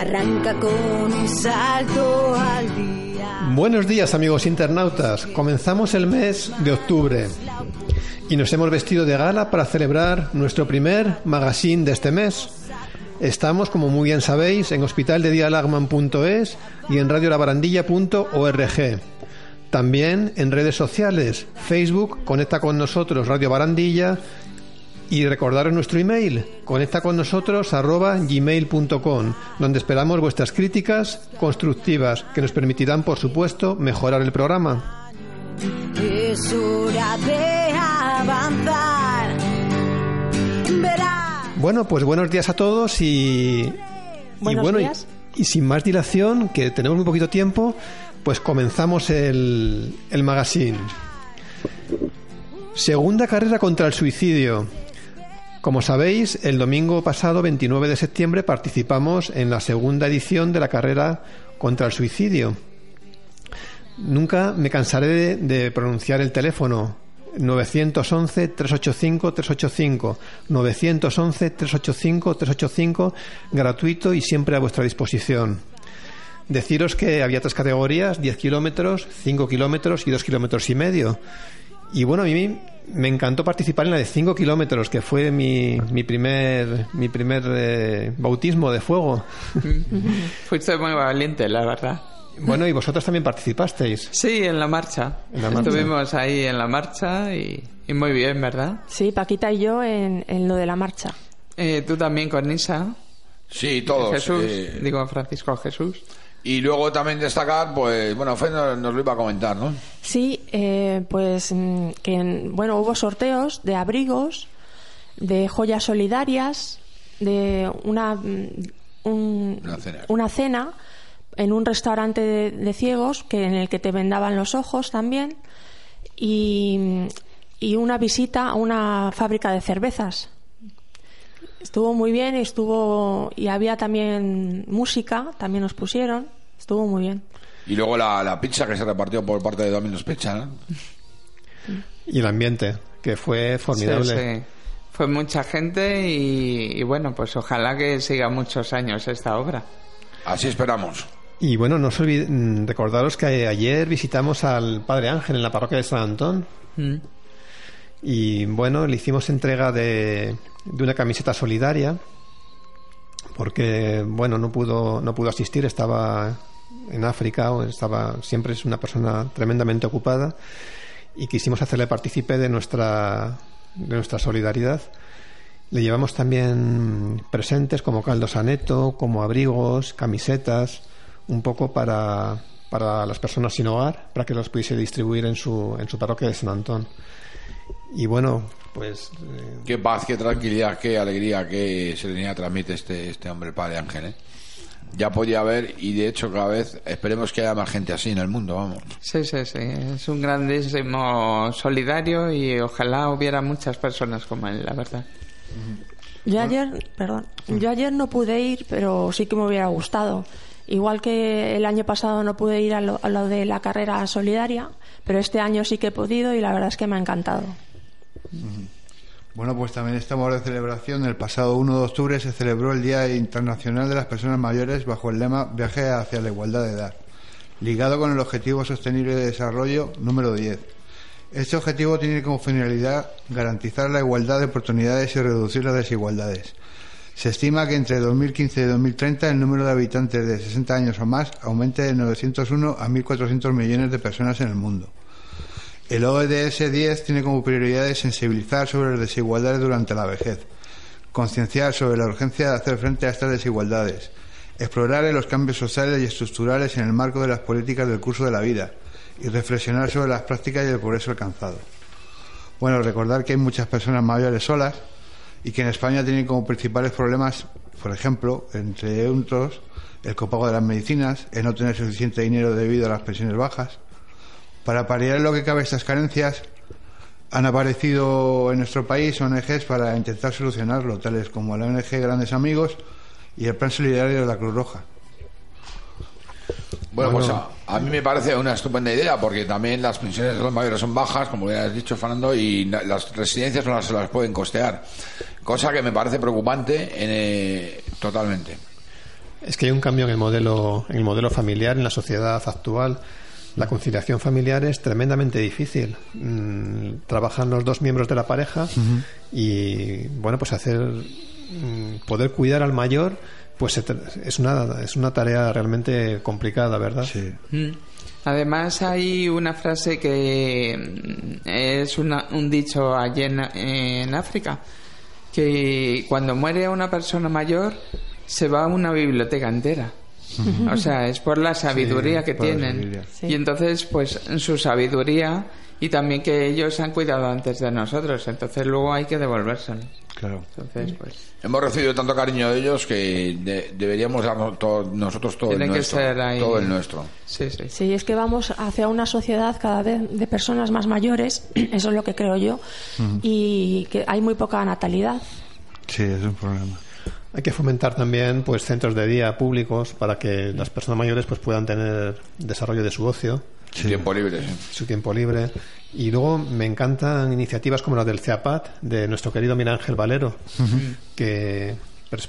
arranca con un salto al día. Buenos días amigos internautas, comenzamos el mes de octubre y nos hemos vestido de gala para celebrar nuestro primer magazine de este mes. Estamos, como muy bien sabéis, en hospitaldedialagman.es y en radiolabarandilla.org. También en redes sociales, Facebook, conecta con nosotros Radio Barandilla y recordaros nuestro email, conecta con nosotros arroba gmail.com, donde esperamos vuestras críticas constructivas que nos permitirán, por supuesto, mejorar el programa. Es hora de avanzar. Verás. Bueno, pues buenos días a todos y, y Buenos bueno, y- días. Y, sin más dilación, que tenemos muy poquito tiempo, pues comenzamos el, el magazine. Segunda carrera contra el suicidio. Como sabéis, el domingo pasado, 29 de septiembre, participamos en la segunda edición de la carrera contra el suicidio. Nunca me cansaré de, pronunciar el teléfono. 911-385-385. 911-385-385, gratuito y siempre a vuestra disposición. Deciros que había tres categorías, 10 kilómetros, 5 kilómetros y 2 kilómetros y medio. Y bueno, a mí me encantó participar en la de 5 kilómetros, que fue mi, mi primer, mi primer eh, bautismo de fuego. Fuiste muy valiente, la verdad. Bueno, y vosotros también participasteis. Sí, en la marcha. En la marcha. Estuvimos ahí en la marcha y, y muy bien, ¿verdad? Sí, Paquita y yo en, en lo de la marcha. Eh, tú también con Nisa. Sí, todos. Jesús, eh, digo Francisco Jesús. Y luego también destacar, pues, bueno, Fe nos, nos lo iba a comentar, ¿no? Sí, eh, pues mm, que en- bueno hubo sorteos de abrigos, de joyas solidarias, de una mm, un- Una cena. una cena en un restaurante de, de ciegos que en el que te vendaban los ojos también y, y una visita a una fábrica de cervezas. Estuvo muy bien y estuvo y había también música, también nos pusieron, estuvo muy bien. Y luego la, la pizza que se repartió por parte de Domino's Pizza, ¿no? Y el ambiente, que fue formidable. Sí, sí. Fue mucha gente y, y bueno, pues ojalá que siga muchos años esta obra. Así esperamos. Y bueno, no os olvide- mm, recordaros que ayer visitamos al Padre Ángel en la parroquia de San Antón Mm. Y bueno, le hicimos entrega de, de una camiseta solidaria porque bueno, no pudo no pudo asistir, estaba en África o estaba siempre es una persona tremendamente ocupada y quisimos hacerle partícipe de nuestra de nuestra solidaridad. Le llevamos también presentes como caldo saneto, como abrigos, camisetas, un poco para, para las personas sin hogar, para que los pudiese distribuir en su, en su parroquia de San Antón. Y bueno, pues eh, Qué paz, qué tranquilidad, qué alegría, qué serenidad transmite este, este hombre, el Padre Ángel, ¿eh? Ya podía haber, y de hecho cada vez esperemos que haya más gente así en el mundo, vamos. Sí, sí, sí. Es un grandísimo solidario y ojalá hubiera muchas personas como él, la verdad. Yo ayer, perdón, yo ayer no pude ir, pero sí que me hubiera gustado. Igual que el año pasado no pude ir a lo, a lo de la carrera solidaria, pero este año sí que he podido y la verdad es que me ha encantado. Bueno, pues también estamos de celebración. El pasado 1 de octubre se celebró el Día Internacional de las Personas Mayores bajo el lema Viaje hacia la Igualdad de Edad, ligado con el Objetivo Sostenible de Desarrollo número 10. Este objetivo tiene como finalidad garantizar la igualdad de oportunidades y reducir las desigualdades. Se estima que entre 2015 y 2030 el número de habitantes de 60 años o más aumente de 901 a 1.400 millones de personas en el mundo. El ODS 10 tiene como prioridades sensibilizar sobre las desigualdades durante la vejez, concienciar sobre la urgencia de hacer frente a estas desigualdades, explorar los cambios sociales y estructurales en el marco de las políticas del curso de la vida y reflexionar sobre las prácticas y el progreso alcanzado. Bueno, recordar que hay muchas personas mayores solas y que en España tienen como principales problemas, por ejemplo, entre otros, el copago de las medicinas, el no tener suficiente dinero debido a las pensiones bajas, para paliar lo que cabe estas carencias, han aparecido en nuestro país ONGs para intentar solucionarlo, tales como la ONG Grandes Amigos y el Plan Solidario de la Cruz Roja. Bueno, Bueno. pues a, a mí me parece una estupenda idea porque también las pensiones de los mayores son bajas, como ya has dicho, Fernando, y las residencias no las, se las pueden costear. Cosa que me parece preocupante en, eh, totalmente. Es que hay un cambio en el modelo, en el modelo familiar en la sociedad actual. La conciliación familiar es tremendamente difícil. Mm, trabajan los dos miembros de la pareja y bueno, pues hacer mm, poder cuidar al mayor, pues es una es una tarea realmente complicada, ¿verdad? Sí. Mm. Además hay una frase que mm, es una- un dicho allí en, en África, que cuando muere una persona mayor se va a una biblioteca entera. O sea, es por la sabiduría que tienen. sabiduría. Sí. Y entonces, pues su sabiduría y también que ellos han cuidado antes de nosotros. Entonces luego hay que devolvérselo. Claro. Entonces, pues... Hemos recibido tanto cariño de ellos que de- deberíamos darnos todo- nosotros todo Tiene el que nuestro. ser ahí- Todo el nuestro. Sí, sí. Sí, es que vamos hacia una sociedad cada vez de personas más mayores, eso es lo que creo yo, y que hay muy poca natalidad. Sí, es un problema. Hay que fomentar también pues centros de día públicos para que las personas mayores pues puedan tener desarrollo de su ocio, Sí. Tiempo libre, sí. su tiempo libre. Y luego me encantan iniciativas como la del CEAPAT de nuestro querido Miguel Ángel Valero, que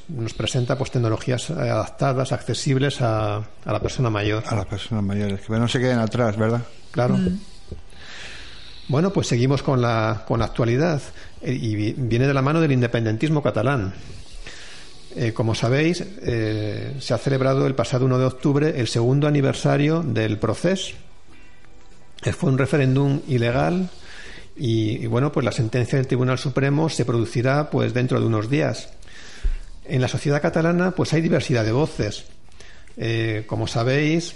nos presenta pues tecnologías eh, adaptadas, accesibles a, a la persona mayor. A las personas mayores, que no se queden atrás, ¿verdad? Claro. Bueno, pues seguimos con la, con la actualidad eh, y vi- viene de la mano del independentismo catalán. Eh, como sabéis, eh, se ha celebrado el pasado 1 de octubre el segundo aniversario del proceso. Eh, Fue un referéndum ilegal y, bueno, pues la sentencia del Tribunal Supremo se producirá pues dentro de unos días. En la sociedad catalana pues hay diversidad de voces. Eh, como sabéis,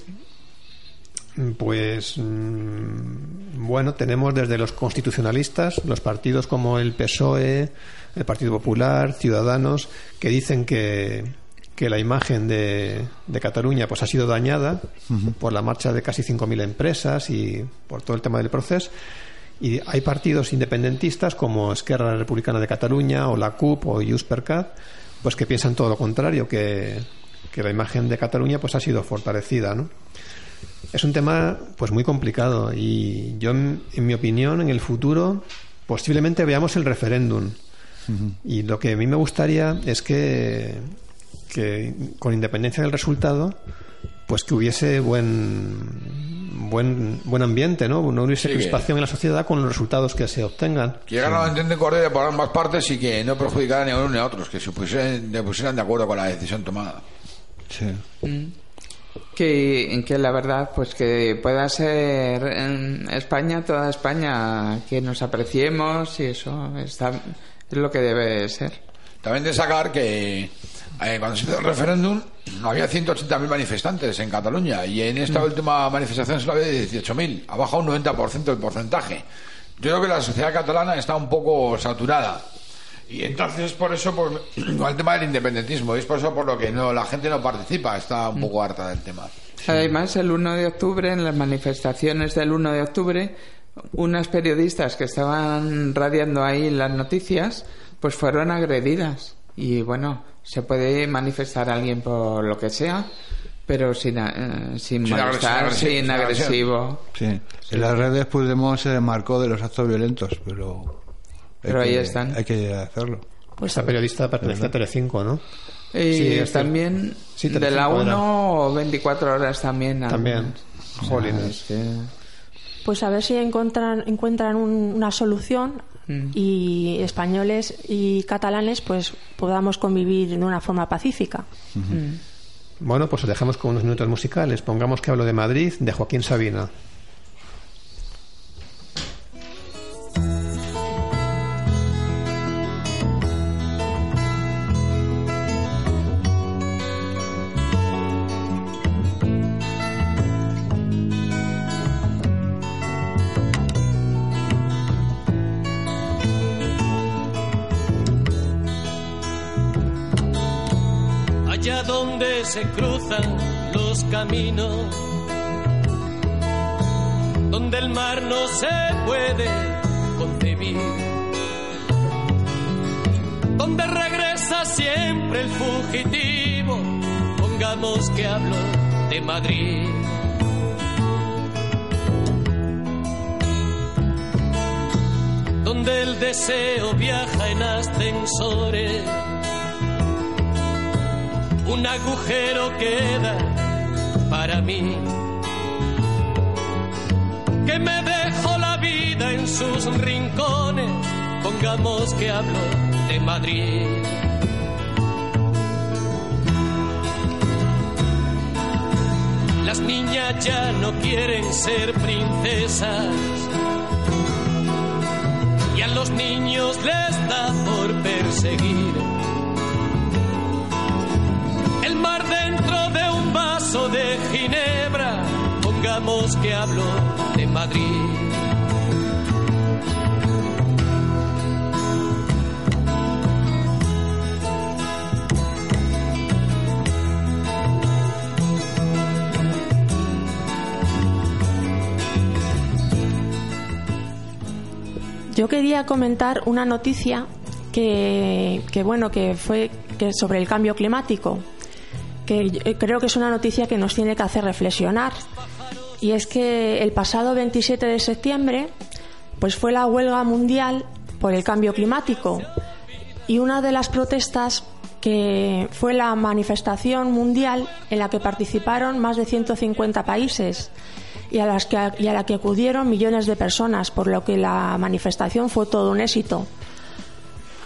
pues mm, bueno, tenemos desde los constitucionalistas, los partidos como el PSOE, el Partido Popular, Ciudadanos, que dicen que, que la imagen de, de Cataluña pues ha sido dañada por la marcha de casi 5.000 empresas y por todo el tema del proceso. Y hay partidos independentistas como Esquerra Republicana de Cataluña o la CUP o per Cat, pues que piensan todo lo contrario, que, que la imagen de Cataluña pues ha sido fortalecida, ¿no? Es un tema pues muy complicado y yo en, en mi opinión en el futuro posiblemente veamos el referéndum y lo que a mí me gustaría es que, que con independencia del resultado pues que hubiese buen buen buen ambiente no no hubiese Sí, que- crispación en la sociedad con los resultados que se obtengan. Que llegaran a entender cordial por ambas partes y que no perjudicaran ni a unos ni a otros, que se pusieran, se pusieran de acuerdo con la decisión tomada. Sí. que, que la verdad pues que pueda ser en España toda España que nos apreciemos y eso está es lo que debe ser. También de sacar que eh, cuando se hizo el referéndum había 180.000 manifestantes en Cataluña y en esta última manifestación solo había 18.000. Ha bajado un 90% el porcentaje. Yo creo que la sociedad catalana está un poco saturada. Y entonces por eso, por, con el tema del independentismo, y es por eso por lo que no la gente no participa, está un poco harta del tema. además el 1 de octubre en las manifestaciones del 1 de octubre unas periodistas que estaban radiando ahí las noticias pues fueron agredidas y bueno se puede manifestar a alguien por lo que sea pero sin, eh, sin, Sin molestar, agresión, sin sin agresivo Sí. En las redes Puigdemont se desmarcó de los actos violentos, pero... Pero ahí que- están. Hay que hacerlo. pues esta periodista pertenece a Telecinco no Y Sí, es que- también sí, de la Telecinco 1 o 24 horas también. También. Jolines. Ah, es que- Pues a ver si encuentran, encuentran un- una solución Mm. y españoles y catalanes pues podamos convivir de una forma pacífica. bueno pues os dejamos con unos minutos musicales pongamos que hablo de Madrid de Joaquín Sabina se cruzan los caminos, donde el mar no se puede concebir, donde regresa siempre el fugitivo, pongamos que hablo de Madrid. Donde el deseo viaja en ascensores un agujero queda para mí. Que me dejo la vida en sus rincones, pongamos que hablo de Madrid. Las niñas ya no quieren ser princesas y a los niños les da por perseguir de ginebra. Pongamos que hablo de Madrid. Yo quería comentar una noticia que, que, bueno que fue que sobre el cambio climático que yo creo que es una noticia que nos tiene que hacer reflexionar y es que el pasado 27 de septiembre pues fue la huelga mundial por el cambio climático y una de las protestas que fue la manifestación mundial en la que participaron más de 150 países y a, las que, y a la que acudieron millones de personas, por lo que la manifestación fue todo un éxito.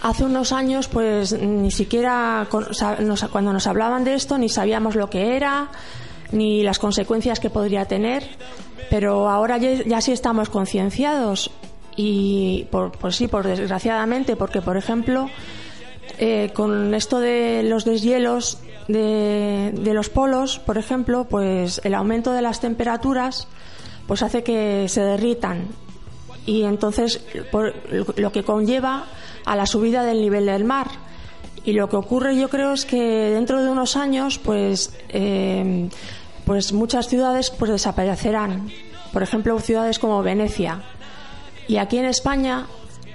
Hace unos años, pues ni siquiera cuando nos hablaban de esto, ni sabíamos lo que era, ni las consecuencias que podría tener, pero ahora ya, ya sí estamos concienciados. Y, por, pues sí, por desgraciadamente, porque por ejemplo, eh, con esto de los deshielos de, de los polos, por ejemplo, pues el aumento de las temperaturas pues hace que se derritan. Y entonces por- lo que conlleva a la subida del nivel del mar. Y lo que ocurre yo creo es que dentro de unos años pues eh, pues muchas ciudades pues desaparecerán. Por ejemplo, ciudades como Venecia. Y aquí en España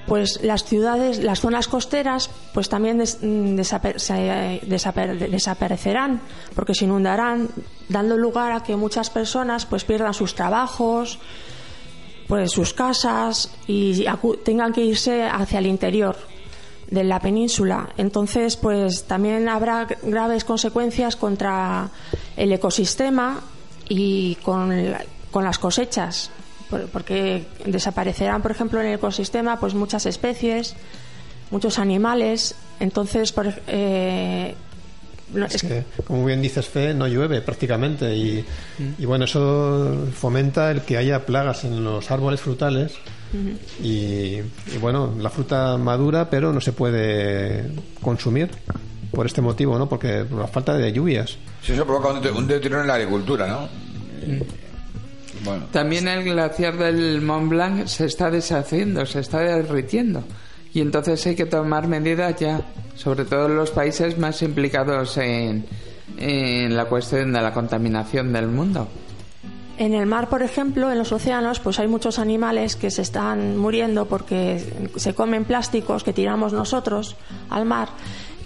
pues las ciudades, las zonas costeras, pues también mm, desaparecerán, porque se inundarán, dando lugar a que muchas personas pues pierdan sus trabajos, pues sus casas y tengan que irse hacia el interior de la península. Entonces, pues también habrá graves consecuencias contra el ecosistema y con, con las cosechas, por- porque desaparecerán, por ejemplo, en el ecosistema, pues muchas especies, muchos animales. Entonces, por, eh, no, es- que, como bien dices, Fe, no llueve prácticamente y, y bueno, eso fomenta el que haya plagas en los árboles frutales y, y bueno, la fruta madura pero no se puede consumir por este motivo, ¿no? Porque por la falta de lluvias. Sí, eso provoca un, de- un deterioro en la agricultura, ¿no? Bueno, También el glaciar del Mont Blanc se está deshaciendo, se está derritiendo. Y entonces hay que tomar medidas ya, sobre todo en los países más implicados en, en la cuestión de la contaminación del mundo. En el mar, por ejemplo, en los océanos, pues hay muchos animales que se están muriendo porque se comen plásticos que tiramos nosotros al mar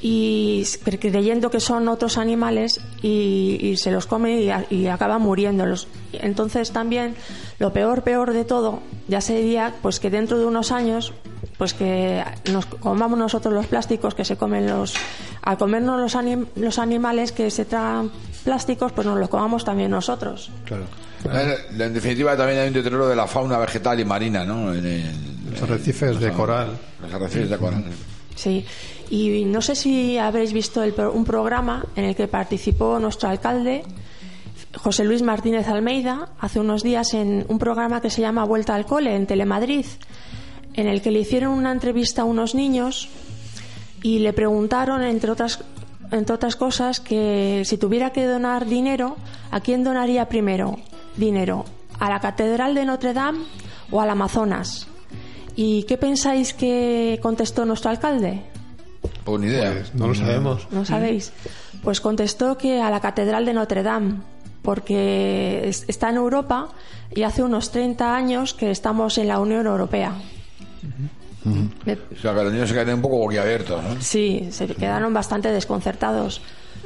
y cre- creyendo que son otros animales y, se los comen y, y acaban muriéndolos. Entonces también lo peor, peor de todo ya sería pues que dentro de unos años pues que nos comamos nosotros los plásticos que se comen los al comernos los, anim- los animales que se tragan plásticos pues nos los comamos también nosotros. Claro. en en definitiva también hay un deterioro de la fauna vegetal y marina, ¿no? En el- Los arrecifes de coral. Los arrecifes de coral. Sí, y no sé si habréis visto el pro- un programa en el que participó nuestro alcalde, José Luis Martínez Almeida, hace unos días en un programa que se llama Vuelta al Cole en Telemadrid, en el que le hicieron una entrevista a unos niños y le preguntaron, entre otras, entre otras cosas, que si tuviera que donar dinero, ¿a quién donaría primero dinero? ¿A la Catedral de Notre Dame o al Amazonas? ¿Y qué pensáis que contestó nuestro alcalde? Pues ni idea. Pues no lo sabemos. ¿No sabéis? Pues contestó que a la Catedral de Notre Dame, porque es- está en Europa y hace unos 30 años que estamos en la Unión Europea. Me- O sea, que los niños se quedan un poco boquiabiertos, ¿no? Sí, se quedaron bastante desconcertados.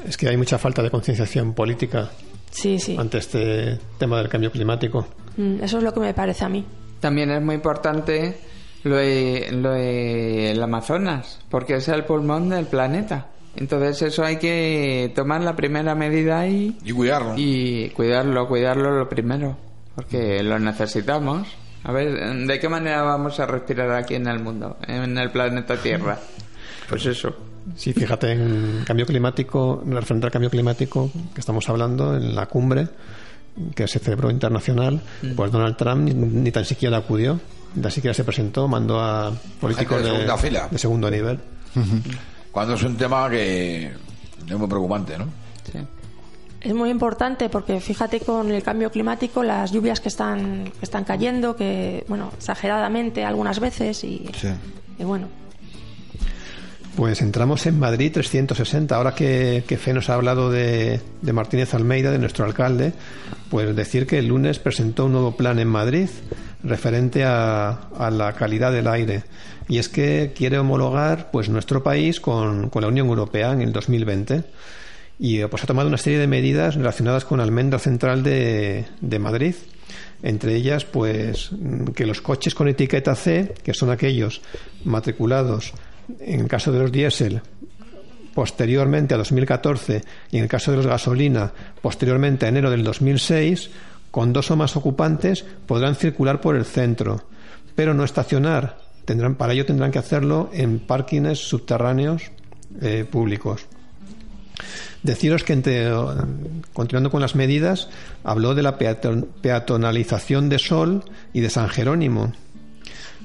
Es que hay mucha falta de concienciación política Sí, sí. ante este tema del cambio climático. Mm, Eso es lo que me parece a mí. También es muy importante lo de, lo de el Amazonas, porque es el pulmón del planeta. Entonces eso hay que tomar la primera medida ahí Y cuidarlo. y cuidarlo, cuidarlo lo primero, porque lo necesitamos. A ver, ¿de qué manera vamos a respirar aquí en el mundo, en el planeta Tierra? Pues eso. Sí, fíjate en cambio climático, referente al cambio climático que estamos hablando en la cumbre que se celebró internacional, pues Donald Trump ni, ni tan siquiera acudió, ni tan siquiera se presentó, mandó a políticos de segunda fila. de segundo nivel. Cuando es un tema que es muy preocupante, ¿no? Sí. Es muy importante porque fíjate con el cambio climático, las lluvias que están, que están cayendo, que, bueno, exageradamente algunas veces y, Sí. y bueno, Pues entramos en Madrid 360. Ahora que, que Fe nos ha hablado de, de Martínez Almeida, de nuestro alcalde, pues decir que el lunes presentó un nuevo plan en Madrid referente a, a la calidad del aire. Y es que quiere homologar pues nuestro país con, con la Unión Europea en el 2020. Y eh, pues ha tomado una serie de medidas relacionadas con Almendra Central de, Madrid. Entre ellas, pues mm, que los coches con etiqueta C, que son aquellos matriculados en el caso de los diésel posteriormente a 2014 y en el caso de los gasolina posteriormente a enero del 2006, con dos o más ocupantes podrán circular por el centro, pero no estacionar. Tendrán, para ello tendrán que hacerlo en parkings subterráneos eh, públicos. Deciros que, entre- continuando con las medidas, habló de la peaton- peatonalización de Sol y de San Jerónimo.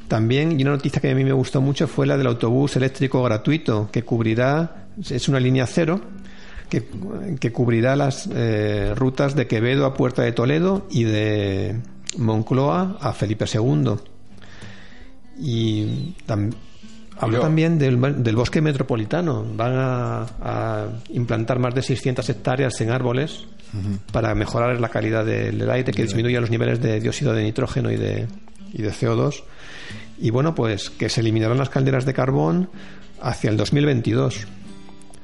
También, y una noticia que a mí me gustó mucho fue la del autobús eléctrico gratuito, que cubrirá, es una línea cero, que, que cubrirá las eh, rutas de Quevedo a Puerta de Toledo y de Moncloa a Felipe II. Y tam- habló Yo- también del, del bosque metropolitano. Van a, a implantar más de 600 hectáreas en árboles para mejorar la calidad del, aire, que disminuya los niveles de dióxido de nitrógeno y de, y de CO2. Y bueno, pues que se eliminarán las calderas de carbón hacia el 2022.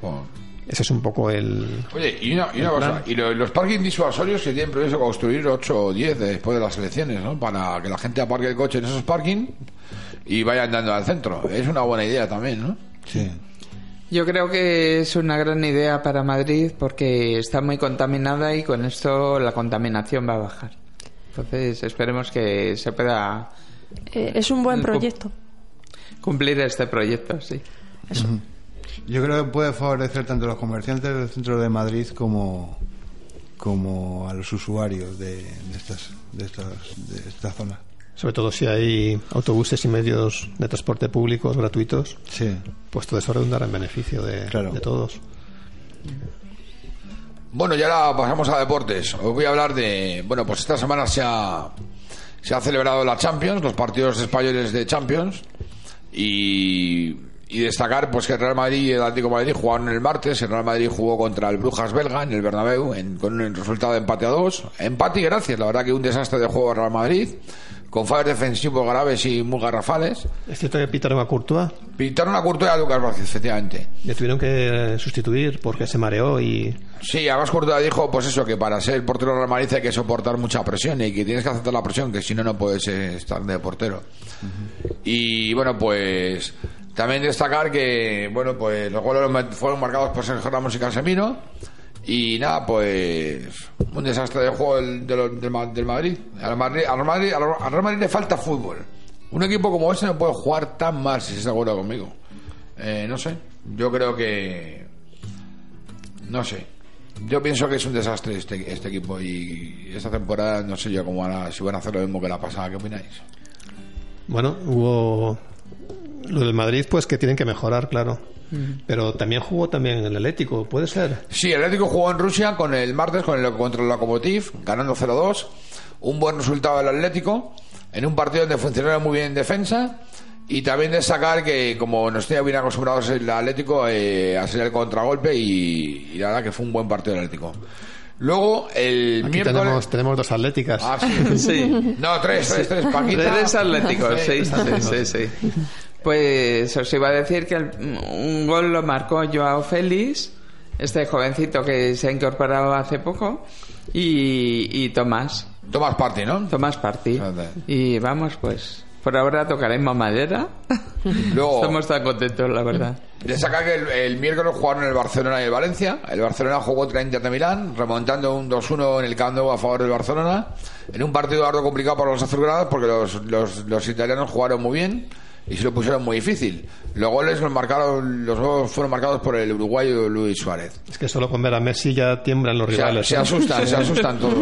Bueno. Ese es un poco el... Oye, y una, y una cosa, y lo- los parking disuasorios que tienen previsto construir 8 o 10 después de las elecciones, ¿no? Para que la gente aparque el coche en esos parking y vaya andando al centro. Es una buena idea también, ¿no? Sí. Yo creo que es una gran idea para Madrid porque está muy contaminada y con esto la contaminación va a bajar. Entonces esperemos que se pueda eh, es un buen co- proyecto. cumplir este proyecto, sí. Yo creo que puede favorecer tanto a los comerciantes del centro de Madrid como, como a los usuarios de, de estas, de, estas, de esta zona. Sobre todo si hay autobuses y medios de transporte públicos gratuitos, Sí. pues todo eso redundará en beneficio de, Claro. de todos. Bueno, y ahora pasamos a deportes. Os voy a hablar de. Bueno, pues esta semana se ha, se ha celebrado la Champions, los partidos españoles de Champions. Y, y destacar pues que el Real Madrid y el Atlético de Madrid jugaron el martes. El Real Madrid jugó contra el Brujas belga en el Bernabéu en- con un resultado de empate a dos. Empate y gracias. La verdad que un desastre de juego del Real Madrid. Con fallos defensivos graves y muy garrafales. Es cierto que pitaron a Courtois, Pintaron a Courtois y a Lucas Vázquez, efectivamente. le tuvieron que sustituir porque se mareó y Sí, además Courtois dijo, pues eso, que para ser portero Real Madrid hay que soportar mucha presión y que tienes que aceptar la presión, que si no, no puedes eh, estar de portero. Y bueno, pues también destacar que, bueno, pues los goles fueron marcados por Sergio Ramos y Casemiro. Y nada, pues un desastre de juego del, del, Ma- del Madrid. Al Madrid, al Madrid. al Real Madrid le falta fútbol. Un equipo como ese no puede jugar tan mal, si estás de acuerdo conmigo. Eh, no sé, yo creo que no sé. Yo pienso que es un desastre este, este equipo y esta temporada no sé yo cómo van a, si van a hacer lo mismo que la pasada. ¿Qué opináis? bueno, hubo lo del Madrid pues que tienen que mejorar, claro. Pero también jugó también en el Atlético, puede ser. Sí, el Atlético jugó en Rusia con el martes con el, contra el Lokomotiv, ganando 0-2. Un buen resultado del Atlético en un partido donde funcionaron muy bien en defensa. Y también destacar que, como nos tenía bien acostumbrados el Atlético eh, a ser el contragolpe, y, y la verdad que fue un buen partido del Atlético. Luego, el Aquí miércoles. tenemos, tenemos dos atléticas. Ah, sí. Sí. No, tres, tres, tres. Paquita. Tres atléticos, sí, sí, sí, sí. Pues os iba a decir que el- un gol lo marcó Joao Félix, este jovencito que se ha incorporado hace poco, y, y Tomás, Tomás Party, ¿no? Tomás Party. Y vamos, pues, por ahora tocaremos madera. Luego, Estamos tan contentos, la verdad. Destaca que el, el miércoles jugaron el Barcelona y el Valencia. El Barcelona jugó contra Inter de Milán, remontando un 2-1 en el Camp Nou a favor del Barcelona. En un partido algo complicado para los azulgranas porque los, los, los italianos jugaron muy bien y se lo pusieron muy difícil. Los goles los marcaron, los goles fueron marcados por el uruguayo Luis Suárez. Es que solo con ver a Messi ya tiemblan los rivales. se ¿eh? asustan, se asustan todos.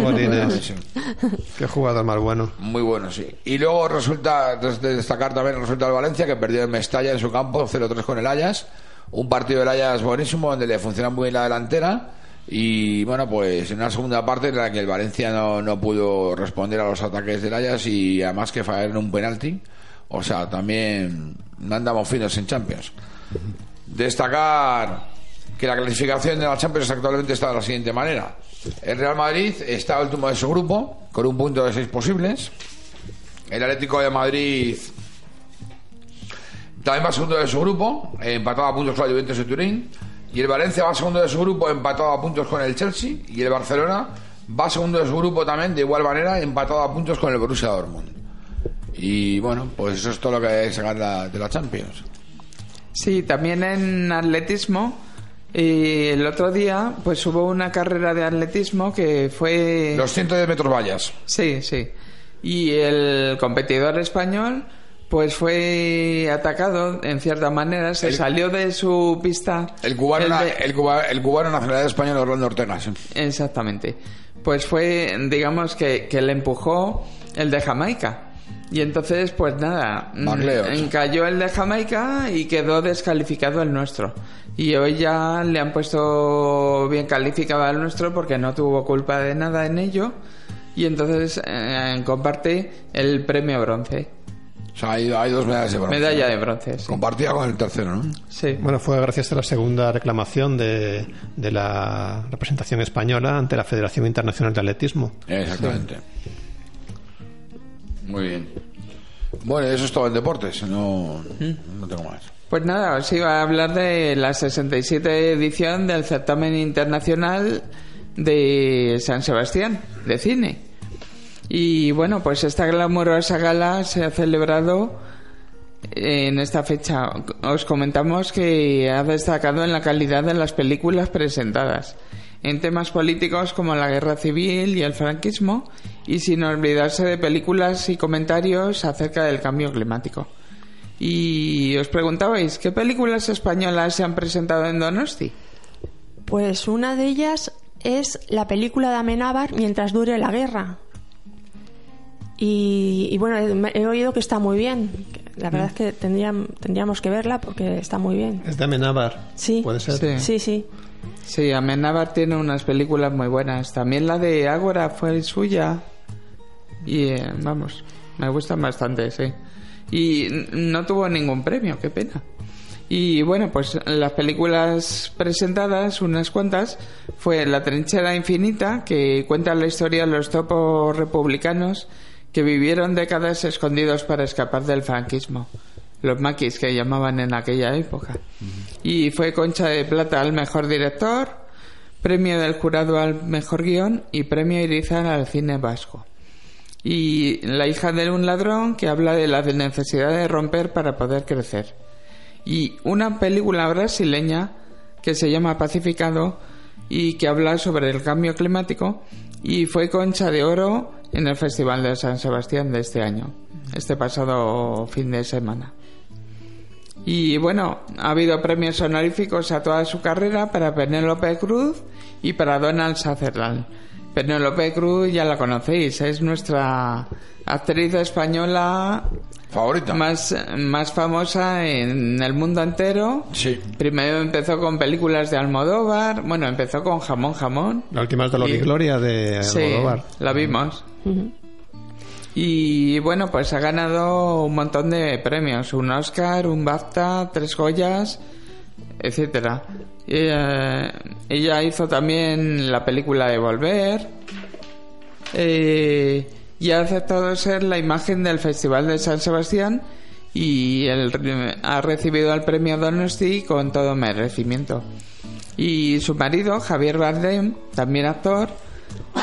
Qué jugador más bueno. Muy bueno, sí. Y luego resulta, de destacar también el resultado del Valencia, que perdió en Mestalla en su campo 0-3 con el Ajax. Un partido del Ajax buenísimo, donde le funciona muy bien la delantera. Y bueno, pues en una segunda parte en la que el Valencia no, no pudo responder a los ataques del Ajax y además que fallaron un penalti. O sea, también andamos finos en Champions. Destacar que la clasificación de la Champions actualmente está de la siguiente manera. El Real Madrid está último de su grupo, con un punto de seis posibles. El Atlético de Madrid también va segundo de su grupo, empatado a puntos con la Juventus de Turín. Y el Valencia va segundo de su grupo, empatado a puntos con el Chelsea. Y el Barcelona va segundo de su grupo también, de igual manera, empatado a puntos con el Borussia Dortmund. Y bueno, pues eso es todo lo que hay que sacar la- de la Champions. Sí, también en atletismo. Y el otro día, pues hubo una carrera de atletismo que fue. Los 110 metros vallas. Sí, sí. Y el competidor español, pues fue atacado en cierta manera, se El- salió de su pista. El cubano, el de- el, cuba- el cubano nacionalidad española Orlando Ortega. sí. Exactamente. Pues fue, digamos, que, que le empujó el de Jamaica. Y entonces, pues nada, mm, cayó el de Jamaica y quedó descalificado el nuestro. Y hoy ya le han puesto bien calificado al nuestro porque no tuvo culpa de nada en ello. Y entonces eh, comparte el premio bronce. O sea, hay, hay dos medallas de bronce. Medalla de bronce, sí. Compartida con el tercero, ¿no? Sí. Bueno, fue gracias a la segunda reclamación de, de la representación española ante la Federación Internacional de Atletismo. Exactamente. Muy bien. Bueno, eso es todo en deportes. No, no tengo más. Pues nada, os iba a hablar de la 67 edición del certamen internacional de San Sebastián, de cine. Y bueno, pues esta glamurosa gala se ha celebrado en esta fecha. Os comentamos que ha destacado en la calidad de las películas presentadas, en temas políticos como la guerra civil y el franquismo, y sin olvidarse de películas y comentarios acerca del cambio climático. Y os preguntabais, ¿qué películas españolas se han presentado en Donosti? Pues una de ellas es la película de Amenábar mientras dure la guerra. Y, y bueno, he oído que está muy bien. La verdad es que tendrían, tendríamos que verla porque está muy bien. Es de Amenábar. Sí. Puede ser. Sí. Sí, sí. Sí, Amenábar tiene unas películas muy buenas. También la de Ágora fue suya. Y eh, vamos, me gustan bastante, sí. Y no tuvo ningún premio, qué pena. Y bueno, pues las películas presentadas, unas cuantas, fue La trinchera infinita, que cuenta la historia de los topos republicanos que vivieron décadas escondidos para escapar del franquismo. Los maquis que llamaban en aquella época. Y fue Concha de Plata al mejor director, premio del jurado al mejor guion y premio Irizar al cine vasco. Y La hija de un ladrón que habla de la necesidad de romper para poder crecer. Y una película brasileña que se llama Pacificado y que habla sobre el cambio climático y fue Concha de Oro en el Festival de San Sebastián de este año, este pasado fin de semana. Y bueno, ha habido premios honoríficos a toda su carrera para Penélope Cruz y para Donald Sutherland. Penélope Cruz ya la conocéis, es nuestra actriz española ¿Favorita? más, más famosa en el mundo entero. Sí. Primero empezó con películas de Almodóvar, bueno, empezó con Jamón Jamón. La última es Dolor y Gloria de Sí, Almodóvar. la vimos. Y bueno, pues ha ganado un montón de premios, un Oscar, un BAFTA, tres Goyas, etcétera. Y, eh, ella hizo también la película de Volver eh, y ha aceptado ser la imagen del Festival de San Sebastián y ha recibido el premio Donosti con todo merecimiento. Y su marido, Javier Bardem, también actor,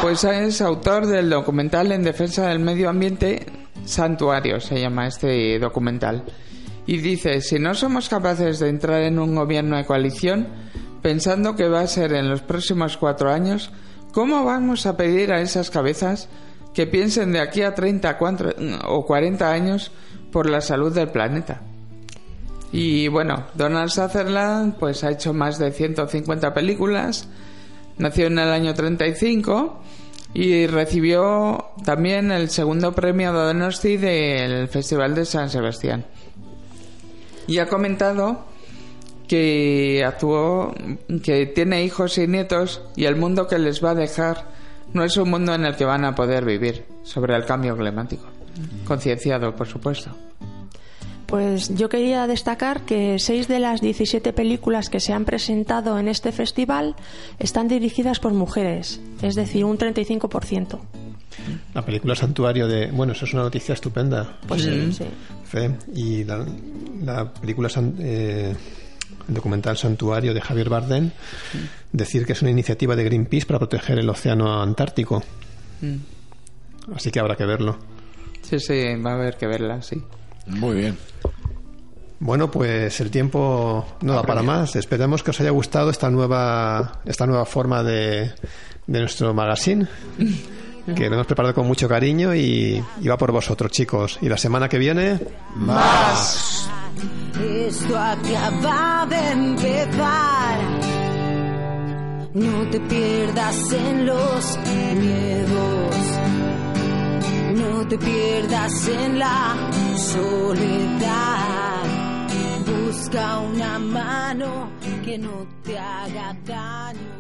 pues es autor del documental en defensa del medio ambiente, Santuario se llama este documental. Y dice, si no somos capaces de entrar en un gobierno de coalición, pensando que va a ser en los próximos cuatro años, ¿cómo vamos a pedir a esas cabezas que piensen de aquí a 30 o 40 años por la salud del planeta? Y bueno, Donald Sutherland pues ha hecho más de 150 películas, nació en el año 35 y recibió también el segundo premio de Donosti del Festival de San Sebastián. Y ha comentado que actuó, que tiene hijos y nietos y el mundo que les va a dejar no es un mundo en el que van a poder vivir sobre el cambio climático. Concienciado, por supuesto. Pues yo quería destacar que seis de las 17 películas que se han presentado en este festival están dirigidas por mujeres, es decir, un 35%. La película Santuario de... Bueno, eso es una noticia estupenda. Pues sí, sí. Fe. Y la, la película eh, documental Santuario de Javier Bardem, decir que es una iniciativa de Greenpeace para proteger el océano Antártico. Mm. Así que habrá que verlo. Sí, sí, va a haber que verla, sí. Muy bien. Bueno, pues el tiempo no da para más. Esperamos que os haya gustado esta nueva, esta nueva forma de, de nuestro magazine, que lo hemos preparado con mucho cariño y, y va por vosotros, chicos. Y la semana que viene, Más. Esto acaba de empezar. No te pierdas en los miedos. No te pierdas en la soledad. Busca una mano que no te haga daño.